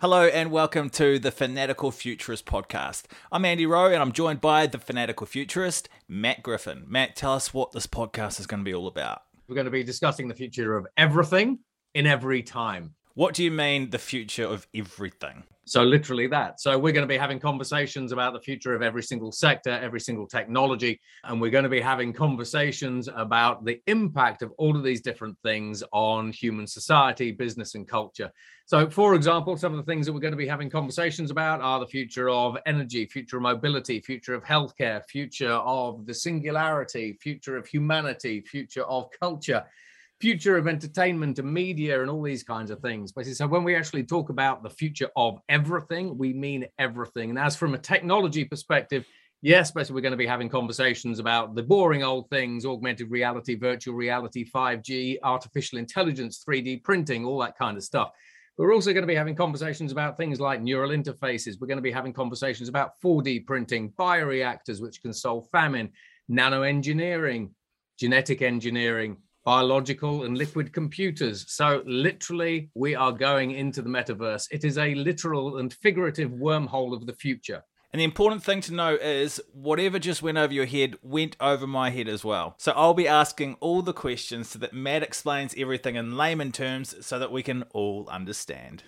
Hello and welcome to the Fanatical Futurist podcast. I'm Andy Rowe and I'm joined by the Fanatical Futurist, Matt Griffin. Matt, tell us what this podcast is going to be all about. We're going to be discussing the future of everything in every time. What do you mean, the future of everything? So, literally that. So, we're going to be having conversations about the future of every single sector, every single technology. And we're going to be having conversations about the impact of all of these different things on human society, business, and culture. So, for example, some of the things that we're going to be having conversations about are the future of energy, future of mobility, future of healthcare, future of the singularity, future of humanity, future of culture future of entertainment and media and all these kinds of things. Basically, so when we actually talk about the future of everything, we mean everything. And as from a technology perspective, yes, basically we're going to be having conversations about the boring old things, augmented reality, virtual reality, 5G, artificial intelligence, 3D printing, all that kind of stuff. We're also going to be having conversations about things like neural interfaces. We're going to be having conversations about 4D printing, bioreactors, which can solve famine, nanoengineering, genetic engineering, biological and liquid computers. So, literally, we are going into the metaverse. It is a literal and figurative wormhole of the future. And the important thing to know is whatever just went over your head went over my head as well. So I'll be asking all the questions so that Matt explains everything in layman terms so that we can all understand.